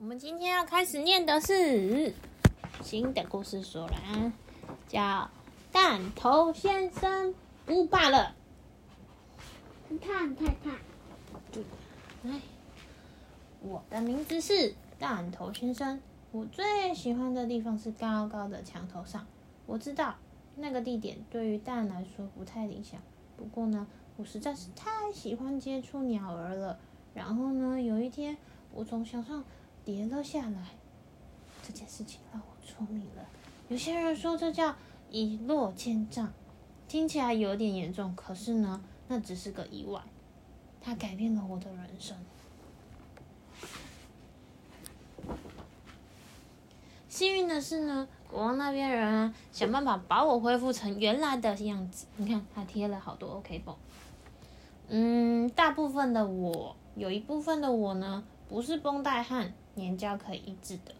我们今天要开始念的是新的故事书啦，叫《弹头先生不罢了》。看看看，哎，我的名字是弹头先生。我最喜欢的地方是高高的墙头上。我知道那个地点对于蛋来说不太理想，不过呢，我实在是太喜欢接触鸟儿了。然后呢，有一天我从墙上跌了下来，这件事情让我出名了。有些人说这叫一落千丈，听起来有点严重，可是呢，那只是个意外，它改变了我的人生。幸运的是呢，国王那边人啊，想办法把我恢复成原来的样子。你看，他贴了好多 OK 绷。嗯，大部分的我，有一部分的我呢，不是绷带和粘胶可以医治的。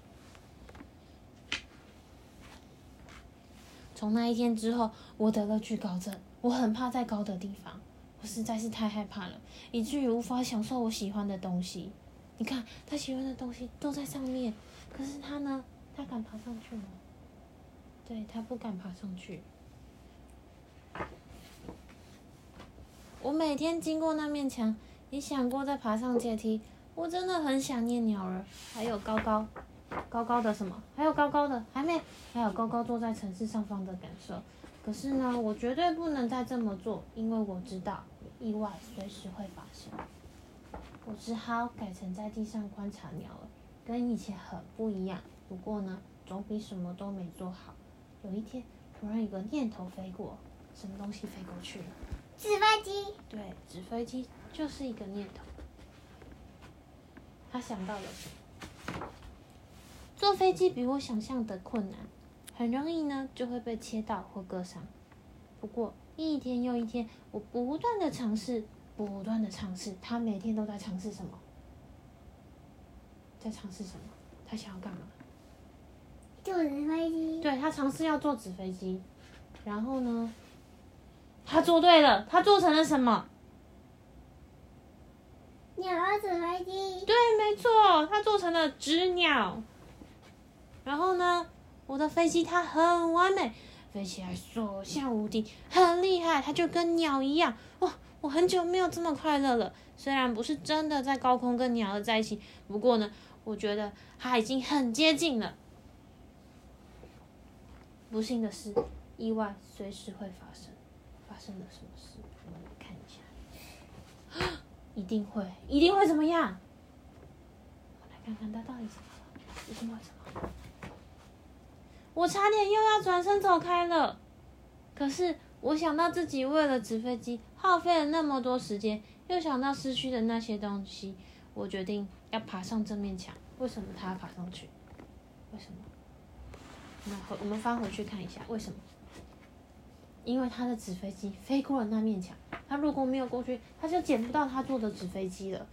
从那一天之后，我得了惧高症，我很怕在高的地方，我实在是太害怕了，以至于无法享受我喜欢的东西。你看，他喜欢的东西都在上面，可是他呢？他敢爬上去吗？对他不敢爬上去。我每天经过那面墙，也想过再爬上阶梯。我真的很想念鸟儿，还有高高高高的什么，还有高高的还没，还有高高坐在城市上方的感受。可是呢，我绝对不能再这么做，因为我知道意外随时会发生。我只好改成在地上观察鸟儿，跟以前很不一样。不过呢，总比什么都没做好。有一天，突然有个念头飞过，什么东西飞过去了？纸飞机。对，纸飞机就是一个念头。他想到了什么？坐飞机比我想象的困难，很容易呢就会被切到或割伤。不过一天又一天，我不断的尝试，不断的尝试。他每天都在尝试什么？在尝试什么？他想要干嘛？坐纸飞机。对他尝试要坐纸飞机，然后呢，他做对了，他做成了什么？鸟儿纸飞机。对，没错，它做成了纸鸟。然后呢，我的飞机它很完美，飞起来所向无敌，很厉害，它就跟鸟一样。哇，我很久没有这么快乐了。虽然不是真的在高空跟鸟儿在一起，不过呢，我觉得它已经很接近了。不幸的是，意外随时会发生。发生了什么事？我们来看一下。一定会，一定会怎么样？我来看看他到底怎么了？一定会怎么？我差点又要转身走开了。可是我想到自己为了纸飞机耗费了那么多时间，又想到失去的那些东西，我决定要爬上这面墙。为什么他要爬上去？为什么？那回我们翻回去看一下，为什么？因为他的纸飞机飞过了那面墙，他如果没有过去，他就捡不到他坐的纸飞机了。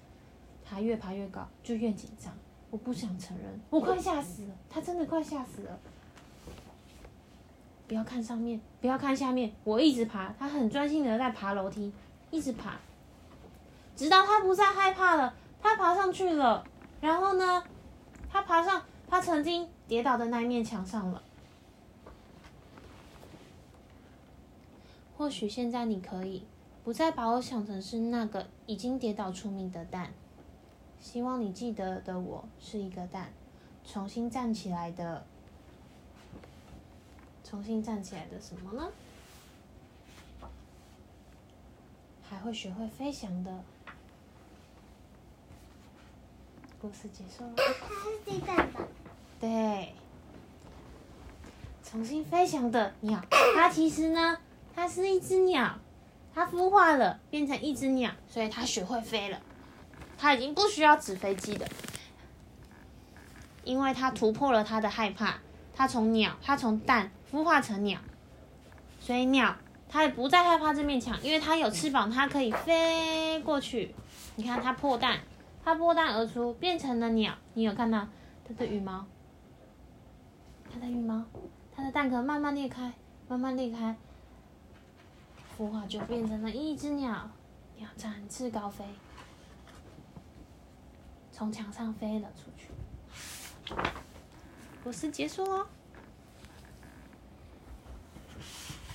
他越爬越高，就越紧张。我不想承认，我快吓死了，他真的快吓死了。不要看上面，不要看下面，我一直爬，他很专心的在爬楼梯，一直爬，直到他不再害怕了，他爬上去了。然后呢，他爬上他曾经跌倒的那一面墙上了。或许现在你可以不再把我想成是那个已经跌倒出名的蛋。希望你记得的我是一个蛋，重新站起来的，重新站起来的什么呢？还会学会飞翔的。故事结束了。它是鸡蛋吧？对，重新飞翔的鸟，它其实呢，它是一只鸟，它孵化了，变成一只鸟，所以它学会飞了。它已经不需要纸飞机了，因为它突破了它的害怕，它从鸟，它从蛋孵化成鸟，所以鸟它也不再害怕这面墙，因为它有翅膀，它可以飞过去。你看它破蛋，它破蛋而出，变成了鸟。你有看到它的羽毛？它的羽毛，它的蛋壳慢慢裂开，慢慢裂开，孵化就变成了一只鸟，鸟展翅高飞，从墙上飞了出去。故事结束喽。